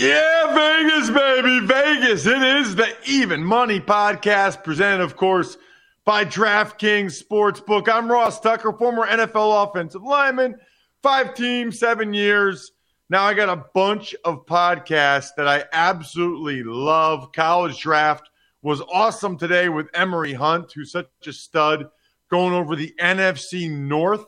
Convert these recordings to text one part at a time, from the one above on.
Yeah, Vegas, baby, Vegas. It is the Even Money Podcast, presented, of course, by DraftKings Sportsbook. I'm Ross Tucker, former NFL offensive lineman, five teams, seven years. Now I got a bunch of podcasts that I absolutely love. College Draft was awesome today with Emory Hunt, who's such a stud, going over the NFC North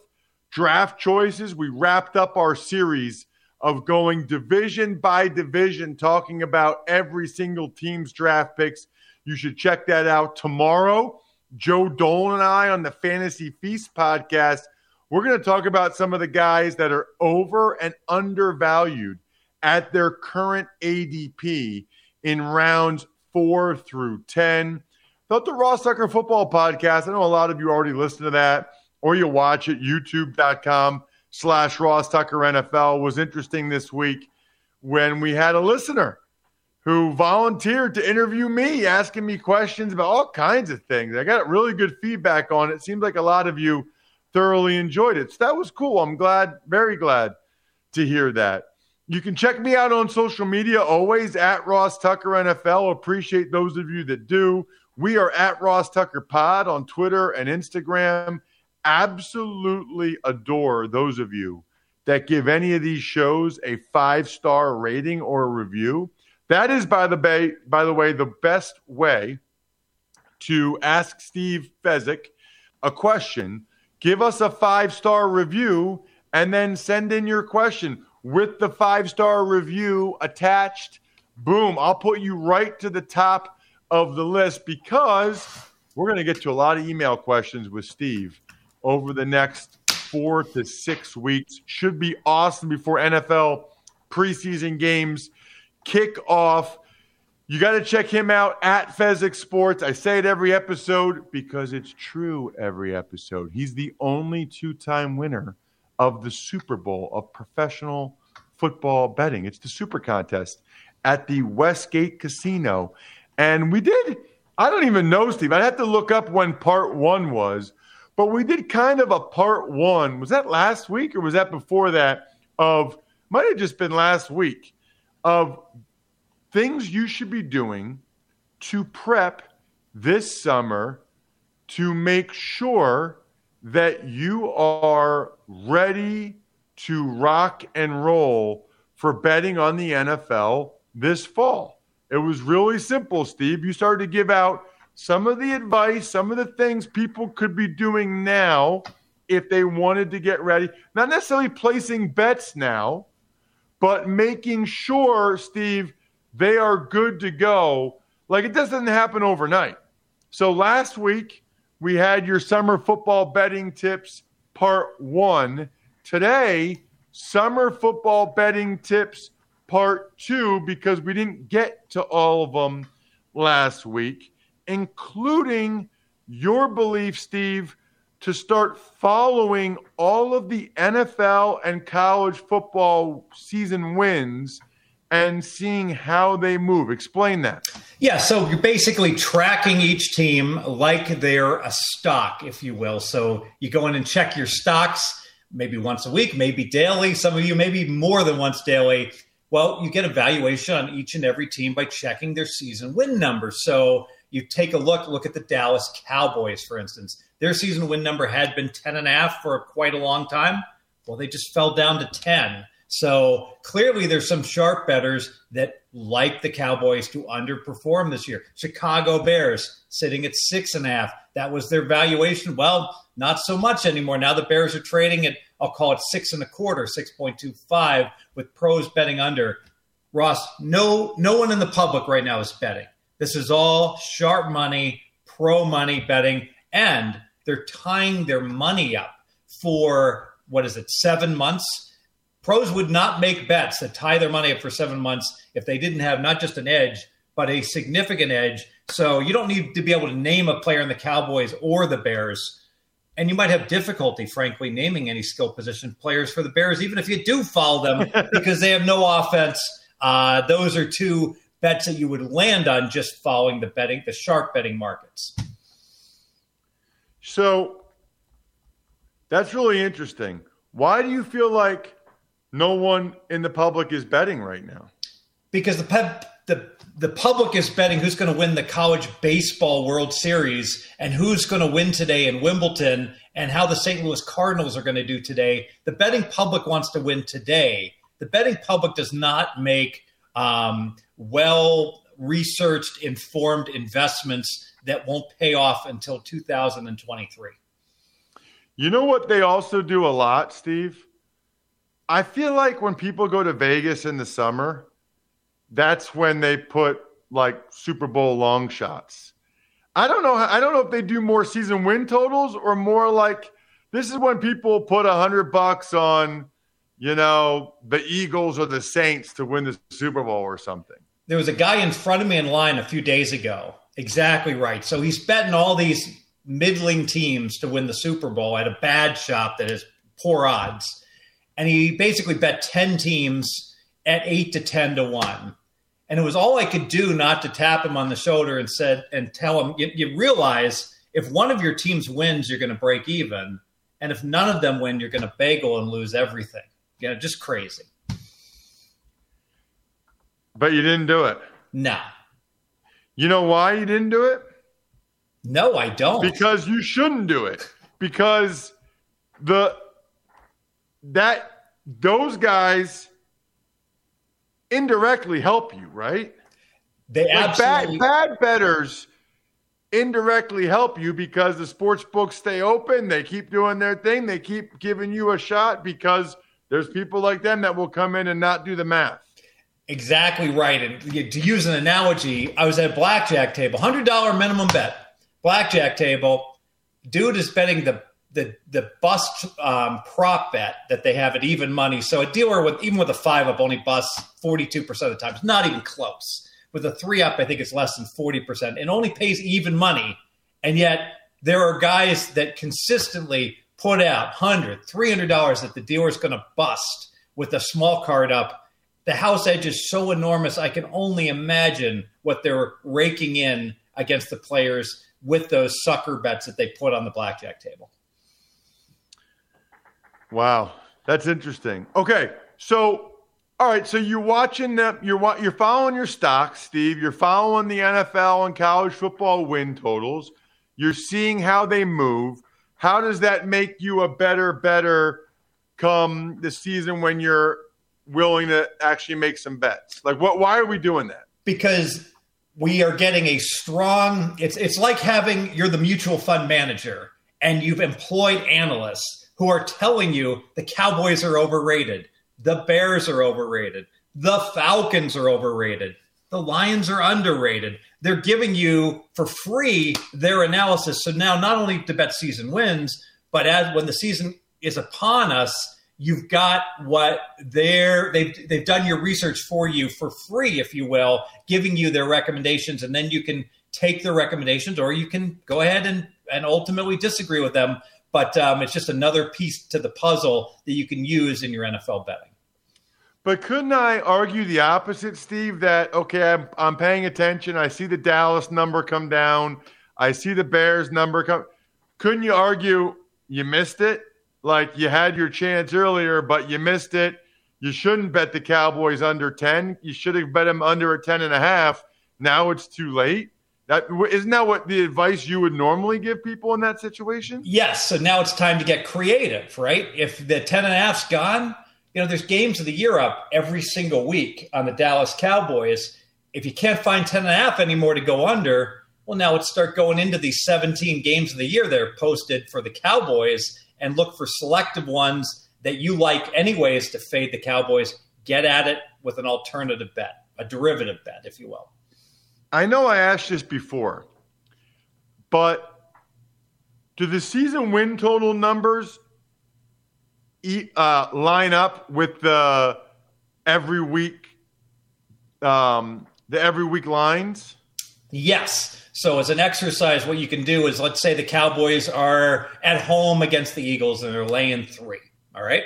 draft choices. We wrapped up our series of going division by division, talking about every single team's draft picks. You should check that out tomorrow. Joe Dolan and I on the Fantasy Feast podcast, we're going to talk about some of the guys that are over and undervalued at their current ADP in rounds four through 10. Thought the Ross Tucker Football Podcast, I know a lot of you already listen to that or you watch it, youtube.com slash Ross Tucker NFL was interesting this week when we had a listener who volunteered to interview me, asking me questions about all kinds of things. I got really good feedback on it. seemed like a lot of you thoroughly enjoyed it. So that was cool. I'm glad, very glad to hear that. You can check me out on social media, always at Ross Tucker NFL. Appreciate those of you that do. We are at Ross Tucker Pod on Twitter and Instagram absolutely adore those of you that give any of these shows a five star rating or a review. That is, by the way, by the way, the best way to ask Steve Fezzik a question. Give us a five star review and then send in your question with the five star review attached. Boom, I'll put you right to the top of the list because we're going to get to a lot of email questions with Steve over the next four to six weeks. Should be awesome before NFL preseason games kick off. You got to check him out at Fezzik Sports. I say it every episode because it's true every episode. He's the only two time winner of the Super Bowl of professional football betting. It's the Super Contest at the Westgate Casino. And we did, I don't even know, Steve. I'd have to look up when part one was but we did kind of a part one. Was that last week or was that before that? Of might have just been last week of things you should be doing to prep this summer to make sure that you are ready to rock and roll for betting on the NFL this fall. It was really simple, Steve. You started to give out some of the advice, some of the things people could be doing now if they wanted to get ready. Not necessarily placing bets now, but making sure, Steve, they are good to go. Like it doesn't happen overnight. So last week, we had your summer football betting tips part one. Today, summer football betting tips part two, because we didn't get to all of them last week including your belief, Steve, to start following all of the NFL and college football season wins and seeing how they move. Explain that. Yeah, so you're basically tracking each team like they're a stock, if you will. So you go in and check your stocks maybe once a week, maybe daily. Some of you maybe more than once daily. Well, you get a valuation on each and every team by checking their season win numbers. So you take a look, look at the Dallas Cowboys, for instance. Their season win number had been 10 and a half for quite a long time. Well, they just fell down to 10. So clearly, there's some sharp betters that like the Cowboys to underperform this year. Chicago Bears sitting at six and a half. That was their valuation. Well, not so much anymore. Now the Bears are trading at, I'll call it six and a quarter, 6.25, with pros betting under. Ross, no, no one in the public right now is betting. This is all sharp money, pro money betting, and they're tying their money up for what is it, seven months? Pros would not make bets that tie their money up for seven months if they didn't have not just an edge, but a significant edge. So you don't need to be able to name a player in the Cowboys or the Bears. And you might have difficulty, frankly, naming any skill position players for the Bears, even if you do follow them, because they have no offense. Uh, those are two bets that you would land on just following the betting, the sharp betting markets. So that's really interesting. Why do you feel like no one in the public is betting right now? Because the pep, the the public is betting who's going to win the college baseball World Series and who's going to win today in Wimbledon and how the St. Louis Cardinals are going to do today. The betting public wants to win today. The betting public does not make um, well researched, informed investments that won't pay off until 2023. You know what they also do a lot, Steve? I feel like when people go to Vegas in the summer, that's when they put like Super Bowl long shots. I don't know. I don't know if they do more season win totals or more like this is when people put a hundred bucks on, you know, the Eagles or the Saints to win the Super Bowl or something. There was a guy in front of me in line a few days ago. Exactly right. So he's betting all these middling teams to win the Super Bowl at a bad shop that has poor odds. And he basically bet 10 teams at 8 to 10 to 1 and it was all i could do not to tap him on the shoulder and said and tell him you, you realize if one of your teams wins you're going to break even. And if none of them win you're going to bagel and lose everything. You know just crazy but you didn't do it no you know why you didn't do it no i don't because you shouldn't do it because the that those guys indirectly help you, right? They like absolutely bad, bad betters indirectly help you because the sports books stay open. They keep doing their thing. They keep giving you a shot because there's people like them that will come in and not do the math. Exactly right. And to use an analogy, I was at a blackjack table, hundred dollar minimum bet, blackjack table. Dude is betting the the the bust um, prop bet that they have at even money. So a dealer with even with a five up only busts forty two percent of the time. It's not even close. With a three up, I think it's less than forty percent, and only pays even money. And yet there are guys that consistently put out $100, 300 dollars that the dealer's going to bust with a small card up. The house edge is so enormous. I can only imagine what they're raking in against the players with those sucker bets that they put on the blackjack table. Wow, that's interesting. Okay, so all right, so you're watching them. You're you're following your stocks, Steve. You're following the NFL and college football win totals. You're seeing how they move. How does that make you a better, better come the season when you're willing to actually make some bets? Like, what? Why are we doing that? Because we are getting a strong. It's it's like having you're the mutual fund manager and you've employed analysts who are telling you the Cowboys are overrated, the Bears are overrated, the Falcons are overrated, the Lions are underrated. They're giving you for free their analysis. So now not only to bet season wins, but as when the season is upon us, you've got what they're they've they've done your research for you for free, if you will, giving you their recommendations, and then you can take their recommendations, or you can go ahead and and ultimately disagree with them but um, it's just another piece to the puzzle that you can use in your NFL betting. But couldn't I argue the opposite, Steve? That okay, I'm, I'm paying attention. I see the Dallas number come down. I see the Bears number come. Couldn't you argue you missed it? Like you had your chance earlier, but you missed it. You shouldn't bet the Cowboys under 10. You should have bet them under a 10 and a half. Now it's too late. That isn't that what the advice you would normally give people in that situation? Yes. So now it's time to get creative, right? If the 10 and a half's gone, you know, there's games of the year up every single week on the Dallas Cowboys. If you can't find 10 and a half anymore to go under, well, now let's start going into these 17 games of the year that are posted for the Cowboys and look for selective ones that you like anyways to fade the Cowboys. Get at it with an alternative bet, a derivative bet, if you will. I know I asked this before, but do the season win total numbers uh, line up with the every week um, the every week lines? Yes. So as an exercise, what you can do is let's say the Cowboys are at home against the Eagles and they're laying three. All right.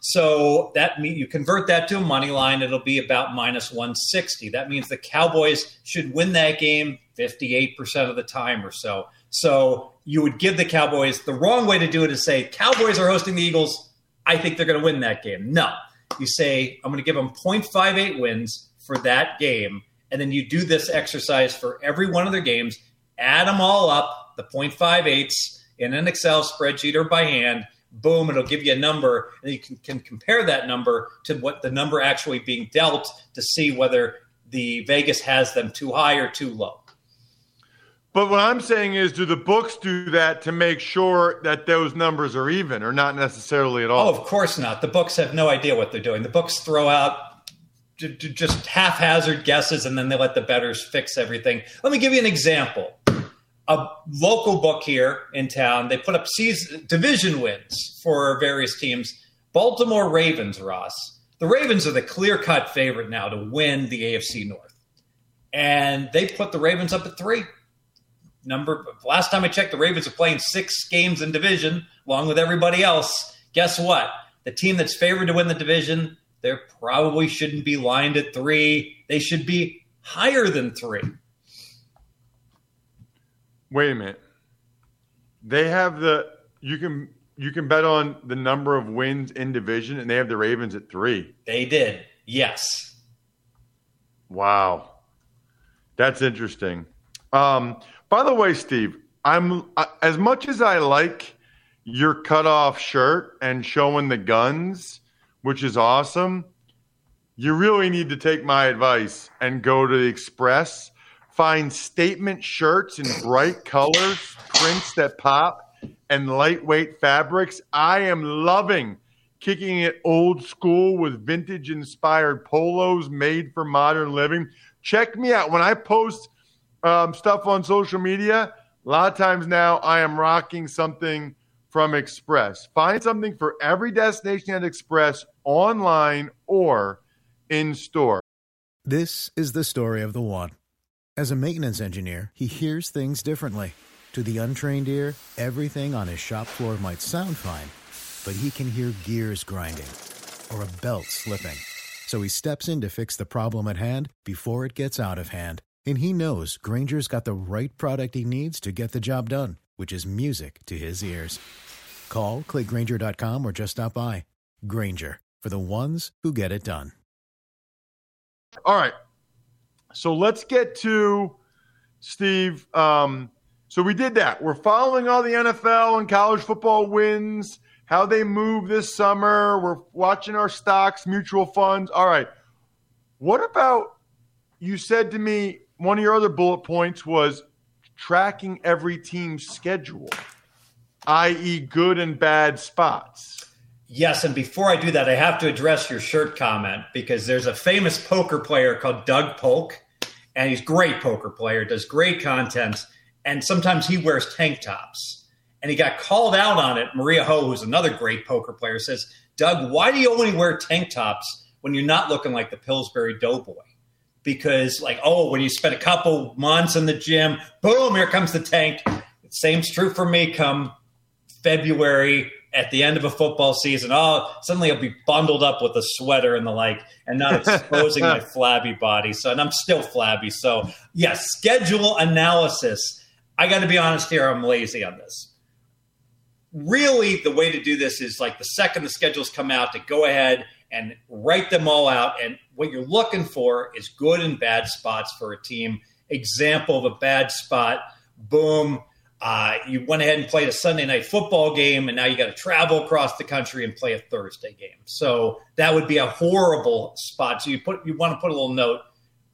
So that means you convert that to a money line, it'll be about minus 160. That means the Cowboys should win that game 58% of the time or so. So you would give the Cowboys the wrong way to do it is say, Cowboys are hosting the Eagles. I think they're going to win that game. No, you say, I'm going to give them 0.58 wins for that game. And then you do this exercise for every one of their games, add them all up, the 0.58s in an Excel spreadsheet or by hand. Boom, it'll give you a number, and you can, can compare that number to what the number actually being dealt to see whether the Vegas has them too high or too low. But what I'm saying is, do the books do that to make sure that those numbers are even, or not necessarily at all? Oh, of course not. The books have no idea what they're doing. The books throw out just haphazard guesses, and then they let the betters fix everything. Let me give you an example. A local book here in town, they put up season, division wins for various teams. Baltimore Ravens, Ross. The Ravens are the clear cut favorite now to win the AFC North. And they put the Ravens up at three number last time I checked, the Ravens are playing six games in division along with everybody else. Guess what? The team that's favored to win the division, they probably shouldn't be lined at three. They should be higher than three. Wait a minute. They have the you can you can bet on the number of wins in division, and they have the Ravens at three. They did, yes. Wow, that's interesting. Um, by the way, Steve, I'm as much as I like your cutoff shirt and showing the guns, which is awesome. You really need to take my advice and go to the Express, find statement shirts in bright colors, prints that pop, and lightweight fabrics. I am loving kicking it old school with vintage inspired polos made for modern living. Check me out when I post um, stuff on social media, a lot of times now I am rocking something from Express. Find something for every destination at Express online or in store. This is the story of the one. As a maintenance engineer, he hears things differently. To the untrained ear, everything on his shop floor might sound fine, but he can hear gears grinding or a belt slipping. So he steps in to fix the problem at hand before it gets out of hand and he knows Grainger's got the right product he needs to get the job done, which is music to his ears. Call, clickgrainger.com, or just stop by. Grainger, for the ones who get it done. All right. So let's get to Steve. Um, so we did that. We're following all the NFL and college football wins, how they move this summer. We're watching our stocks, mutual funds. All right. What about you said to me one of your other bullet points was tracking every team's schedule, i.e., good and bad spots. Yes, and before I do that, I have to address your shirt comment because there's a famous poker player called Doug Polk, and he's great poker player, does great content, and sometimes he wears tank tops. And he got called out on it. Maria Ho, who's another great poker player, says, Doug, why do you only wear tank tops when you're not looking like the Pillsbury Doughboy? Because like oh when you spend a couple months in the gym boom here comes the tank same's true for me come february at the end of a football season Oh, suddenly I'll be bundled up with a sweater and the like, and not exposing my flabby body. So, and I'm still flabby. So, yes, schedule analysis. I got to be honest here. I'm lazy on this. Really, the way to do this is like the second the schedules come out to go ahead and write them all out. And what you're looking for is good and bad spots for a team. Example of a bad spot boom, uh, you went ahead and played a Sunday night football game, and now you got to travel across the country and play a Thursday game. So that would be a horrible spot. So you put you want to put a little note: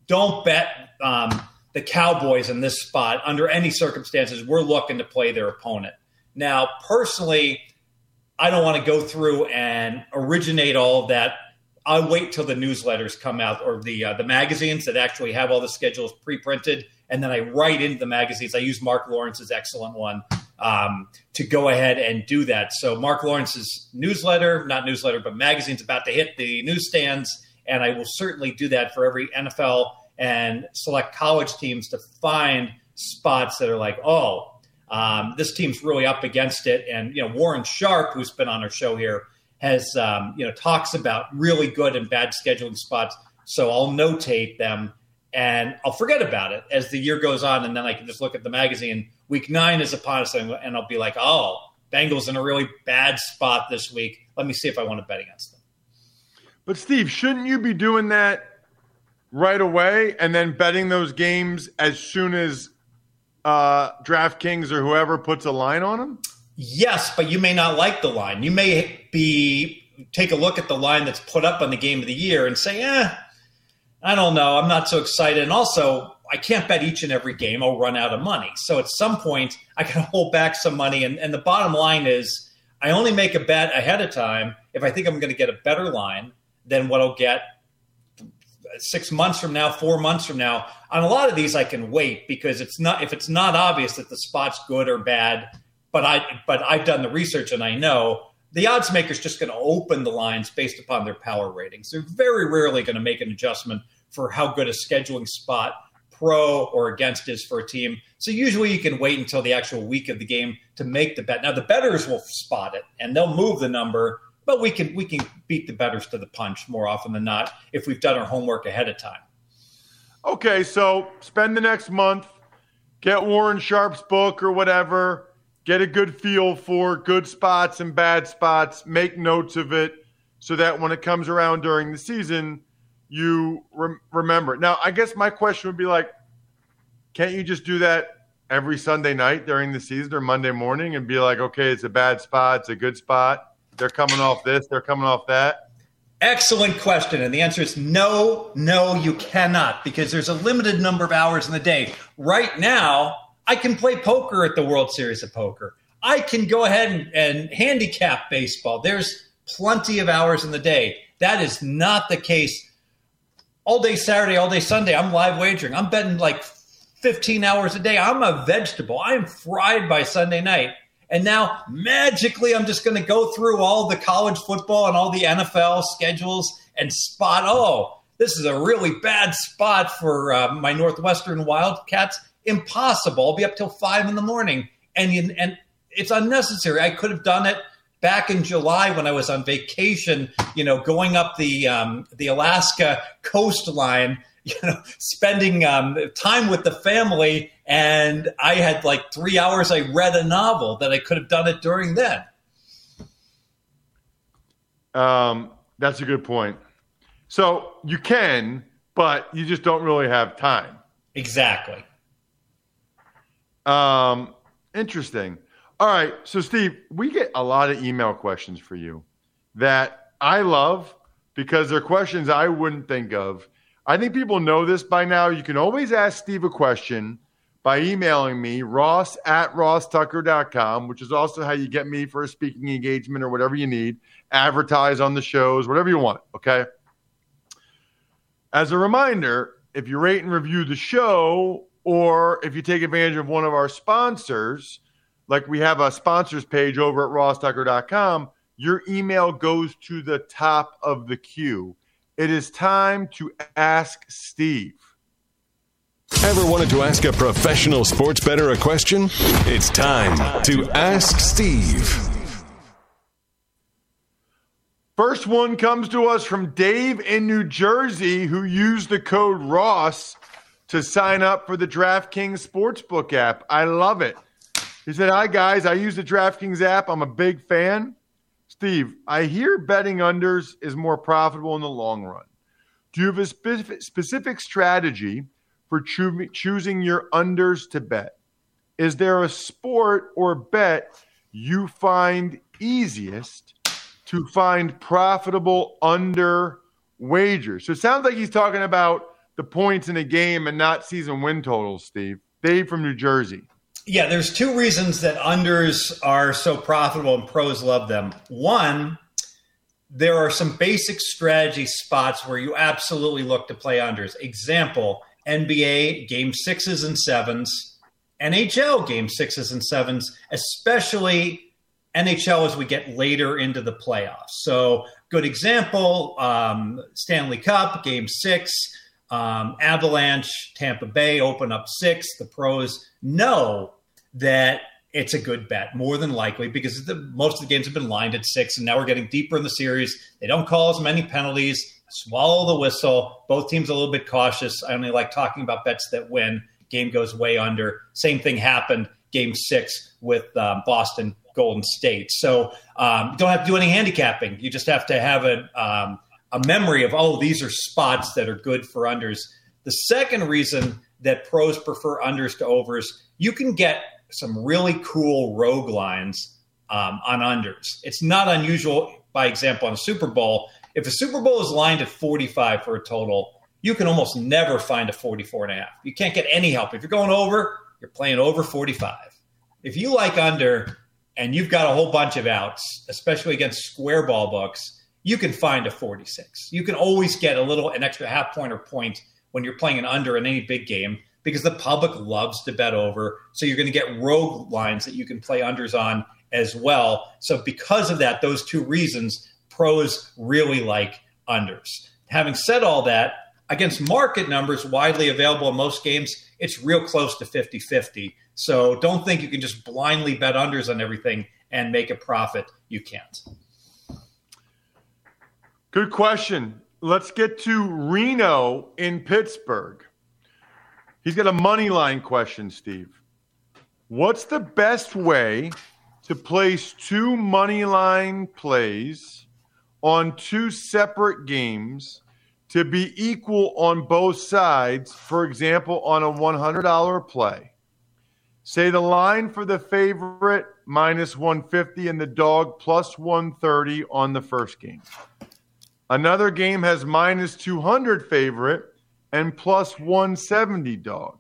don't bet um, the Cowboys in this spot under any circumstances. We're looking to play their opponent. Now, personally, I don't want to go through and originate all that. I'll wait till the newsletters come out or the uh, the magazines that actually have all the schedules pre-printed and then I write into the magazines. I use Marc Lawrence's excellent one um, to go ahead and do that. So Marc Lawrence's newsletter, not newsletter, but magazine's about to hit the newsstands, and I will certainly do that for every NFL and select college teams to find spots that are like, oh, um, this team's really up against it. And you know, Warren Sharp, who's been on our show here, has um, you know talks about really good and bad scheduling spots. So I'll notate them and I'll forget about it as the year goes on, and then I can just look at the magazine. Week nine is upon us, and I'll be like, "Oh, Bengals in a really bad spot this week. Let me see if I want to bet against them." But Steve, shouldn't you be doing that right away and then betting those games as soon as uh, DraftKings or whoever puts a line on them? Yes, but you may not like the line. You may be take a look at the line that's put up on the game of the year and say, "Eh." I don't know. I'm not so excited. And also, I can't bet each and every game. I'll run out of money. So at some point, I can hold back some money. And, and the bottom line is, I only make a bet ahead of time if I think I'm going to get a better line than what I'll get six months from now, four months from now. On a lot of these, I can wait because it's not if it's not obvious that the spot's good or bad. But I but I've done the research and I know the odds maker's just going to open the lines based upon their power ratings. They're very rarely going to make an adjustment for how good a scheduling spot pro or against is for a team. So usually you can wait until the actual week of the game to make the bet. Now the betters will spot it and they'll move the number, but we can we can beat the betters to the punch more often than not if we've done our homework ahead of time. Okay, so spend the next month, get Warren Sharp's book or whatever, get a good feel for good spots and bad spots, make notes of it so that when it comes around during the season, you rem- remember. Now, I guess my question would be like, can't you just do that every Sunday night during the season or Monday morning and be like, okay, it's a bad spot, it's a good spot. They're coming off this, they're coming off that. Excellent question. And the answer is no, no, you cannot because there's a limited number of hours in the day. Right now, I can play poker at the World Series of Poker. I can go ahead and, and handicap baseball. There's plenty of hours in the day. That is not the case all day Saturday, all day Sunday, I'm live wagering. I'm betting like 15 hours a day. I'm a vegetable. I am fried by Sunday night. And now magically, I'm just going to go through all the college football and all the NFL schedules and spot, oh, this is a really bad spot for uh, my Northwestern Wildcats. Impossible. I'll be up till five in the morning. And, and it's unnecessary. I could have done it back in July when I was on vacation, you know, going up the um, the Alaska coastline, you know, spending um, time with the family, and I had like three hours. I read a novel that I could have done it during then. Um, that's a good point. So you can, but you just don't really have time. Exactly. Um, interesting. All right. So, Steve, we get a lot of email questions for you that I love because they're questions I wouldn't think of. I think people know this by now. You can always ask Steve a question by emailing me, ross at rosstucker.com, which is also how you get me for a speaking engagement or whatever you need, advertise on the shows, whatever you want. Okay. As a reminder, if you rate and review the show, or if you take advantage of one of our sponsors, like we have a sponsors page over at rosstucker.com, your email goes to the top of the queue. It is time to ask Steve. Ever wanted to ask a professional sports bettor a question? It's time to ask Steve. First one comes to us from Dave in New Jersey who used the code Ross to sign up for the DraftKings Sportsbook app. I love it. He said, Hi, guys. I use the DraftKings app. I'm a big fan. Steve, I hear betting unders is more profitable in the long run. Do you have a specific, strategy for choo- choosing your unders to bet? Is there a sport or bet you find easiest to find profitable under wagers? So it sounds like he's talking about the points in a game and not season win totals, Steve. Dave from New Jersey. Yeah, there's two reasons that unders are so profitable and pros love them. One, there are some basic strategy spots where you absolutely look to play unders. Example, NBA game sixes and sevens, NHL game sixes and sevens, especially NHL as we get later into the playoffs. So, good example um, Stanley Cup game six, um, Avalanche, Tampa Bay open up six. The pros know that it's a good bet, more than likely, because the, most of the games have been lined at six, and now we're getting deeper in the series. They don't call as many penalties. Swallow the whistle. Both teams a little bit cautious. I only like talking about bets that win. Game goes way under. Same thing happened game six with um, Boston Golden State. So um, you don't have to do any handicapping. You just have to have a um, a memory of oh these are spots that are good for unders. The second reason that pros prefer unders to overs, you can get some really cool rogue lines um, on unders. It's not unusual, by example, on a Super Bowl. If a Super Bowl is lined at 45 for a total, you can almost never find a 44 and a half. You can't get any help. If you're going over, you're playing over 45. If you like under and you've got a whole bunch of outs, especially against square ball books, you can find a 46. You can always get a little, an extra half point or point when you're playing an under in any big game because the public loves to bet over. So you're going to get rogue lines that you can play unders on as well. So because of that, those two reasons, pros really like unders. Having said all that, against market numbers widely available in most games, it's real close to 50 50. So don't think you can just blindly bet unders on everything and make a profit. You can't. Good question. Let's get to Reno in Pittsburgh. He's got a money line question, Steve. What's the best way to place two money line plays on two separate games to be equal on both sides? For example, on a $100 play. Say the line for the favorite minus 150 and the dog plus 130 on the first game. Another game has minus 200 favorite and plus 170 dog.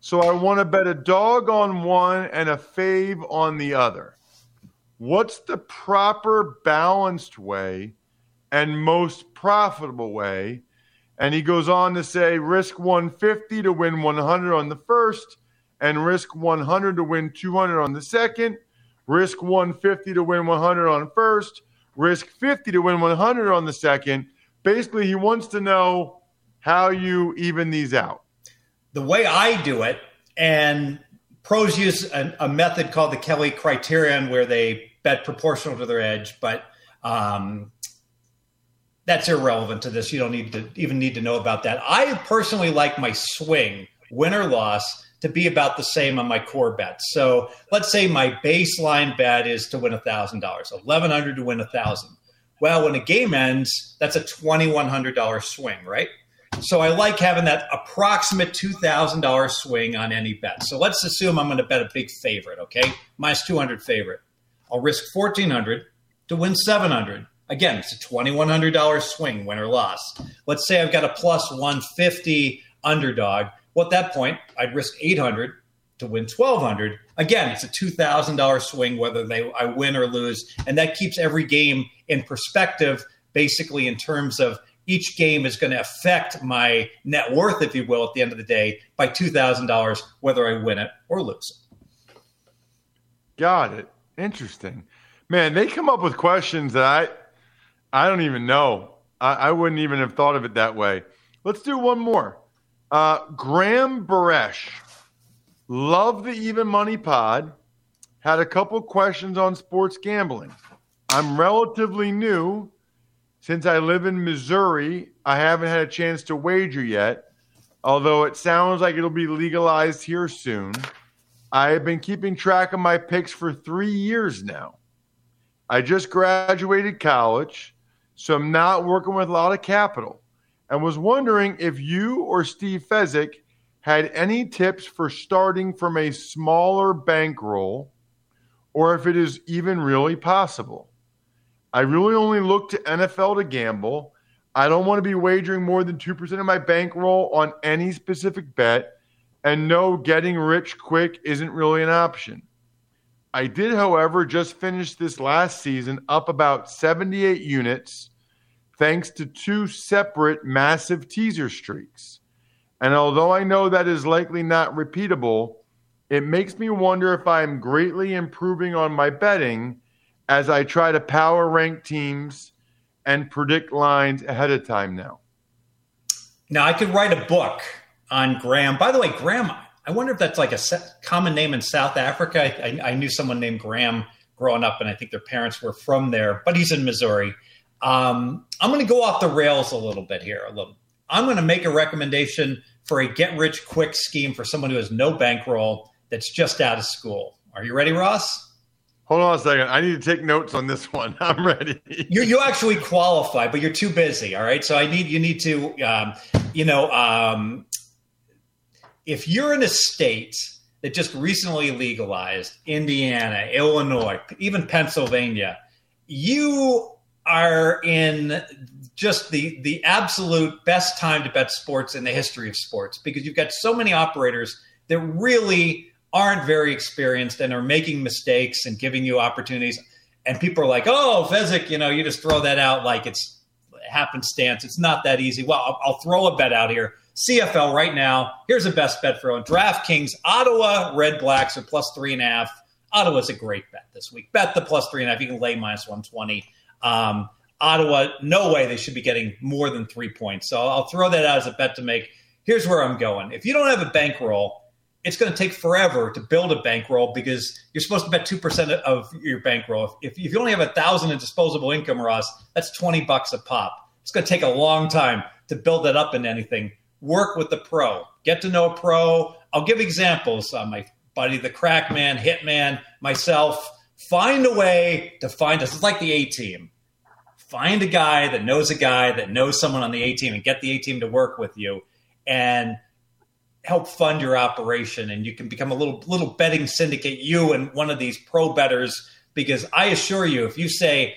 So I want to bet a dog on one and a fave on the other. What's the proper balanced way and most profitable way? And he goes on to say risk 150 to win 100 on the first, and risk 100 to win 200 on the second, risk 150 to win 100 on first, risk 50 to win 100 on the second. Basically, he wants to know how you even these out? The way I do it, and pros use a, a method called the Kelly criterion where they bet proportional to their edge, but um, that's irrelevant to this. You don't need to even need to know about that. I personally like my swing, win or loss, to be about the same on my core bets. So let's say my baseline bet is to win $1,000, 1100 to win 1000 Well, when a game ends, that's a $2,100 swing, right? So I like having that approximate $2,000 swing on any bet. So let's assume I'm going to bet a big favorite, okay? Minus 200 favorite. I'll risk 1400 to win 700. Again, it's a $2,100 swing, win or loss. Let's say I've got a plus 150 underdog. Well, at that point, I'd risk 800 to win 1200. Again, it's a $2,000 swing whether they I win or lose, and that keeps every game in perspective basically in terms of each game is going to affect my net worth, if you will, at the end of the day by $2,000, whether I win it or lose it. Got it. Interesting. Man, they come up with questions that I, I don't even know. I, I wouldn't even have thought of it that way. Let's do one more. Uh, Graham Baresh, love the Even Money Pod. Had a couple questions on sports gambling. I'm relatively new. Since I live in Missouri, I haven't had a chance to wager yet, although it sounds like it'll be legalized here soon. I have been keeping track of my picks for three years now. I just graduated college, so I'm not working with a lot of capital, and was wondering if you or Steve Fezzik had any tips for starting from a smaller bankroll or if it is even really possible. I really only look to NFL to gamble. I don't want to be wagering more than 2% of my bankroll on any specific bet, and no, getting rich quick isn't really an option. I did, however, just finish this last season up about 78 units thanks to two separate massive teaser streaks. And although I know that is likely not repeatable, it makes me wonder if I'm greatly improving on my betting as I try to power rank teams and predict lines ahead of time now. Now, I could write a book on Graham. By the way, Graham, I wonder if that's like a common name in South Africa. I, I, knew someone named Graham growing up, and I think their parents were from there, but he's in Missouri. Um, I'm going to go off the rails a little bit here. A little. I'm going to make a recommendation for a get rich quick scheme for someone who has no bankroll that's just out of school. Are you ready, Ross? Hold on a second. I need to take notes on this one. I'm ready. you you actually qualify, but you're too busy. All right. So I need you need to um, you know um, if you're in a state that just recently legalized Indiana, Illinois, even Pennsylvania, you are in just the the absolute best time to bet sports in the history of sports because you've got so many operators that really aren't very experienced and are making mistakes and giving you opportunities. And people are like, oh, Fezzik, you know, you just throw that out like it's happenstance. It's not that easy. Well, I'll, I'll throw a bet out here. CFL right now, here's a best bet for on DraftKings. Ottawa Red Blacks are plus three and a half. Ottawa's a great bet this week. Bet the plus three and a half. You can lay minus 120. Um, Ottawa, no way they should be getting more than three points. So I'll throw that out as a bet to make. Here's where I'm going. If you don't have a bankroll, it's going to take forever to build a bankroll because you're supposed to bet 2% of your bankroll. If, if you only have a thousand in disposable income, Ross, that's 20 bucks a pop. It's going to take a long time to build that up into anything. Work with the pro. Get to know a pro. I'll give examples. Uh, my buddy, the Crackman, Hitman, myself. Find a way to find us. It's like the A team. Find a guy that knows a guy that knows someone on the A team and get the A team to work with you. And – help fund your operation and you can become a little little betting syndicate you and one of these pro betters because i assure you if you say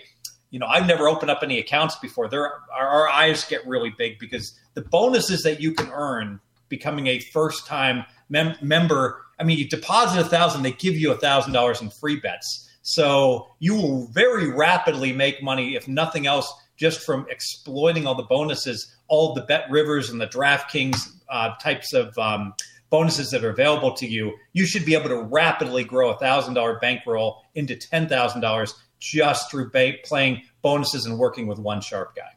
you know i've never opened up any accounts before there our, our eyes get really big because the bonuses that you can earn becoming a first time mem- member i mean you deposit a thousand they give you a thousand dollars in free bets so you will very rapidly make money if nothing else just from exploiting all the bonuses all the BetRivers and the draftkings uh, types of um, bonuses that are available to you, you should be able to rapidly grow a thousand dollar bankroll into ten thousand dollars just through ba- playing bonuses and working with one sharp guy.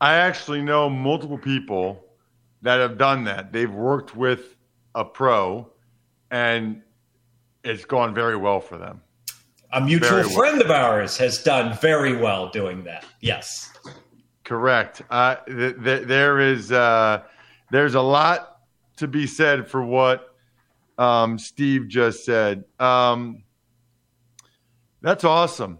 I actually know multiple people that have done that. They've worked with a pro, and it's gone very well for them. A mutual friend of ours has done very well doing that. Yes, correct. Uh, th- th- there is. Uh, there's a lot to be said for what um, Steve just said. Um, that's awesome.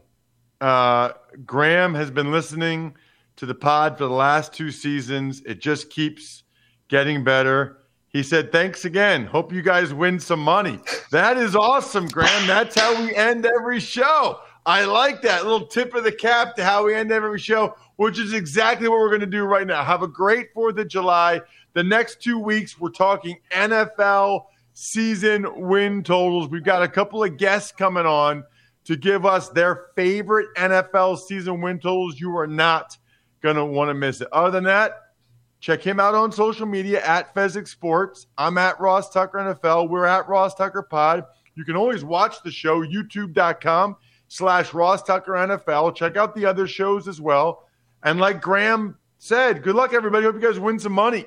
Uh, Graham has been listening to the pod for the last two seasons. It just keeps getting better. He said, Thanks again. Hope you guys win some money. That is awesome, Graham. That's how we end every show. I like that little tip of the cap to how we end every show, which is exactly what we're going to do right now. Have a great 4th of July. The next two weeks, we're talking NFL season win totals. We've got a couple of guests coming on to give us their favorite NFL season win totals. You are not going to want to miss it. Other than that, check him out on social media at Fezzik Sports. I'm at Ross Tucker NFL. We're at Ross Tucker Pod. You can always watch the show, youtube.com slash Ross Tucker NFL. Check out the other shows as well. And like Graham said, good luck, everybody. Hope you guys win some money.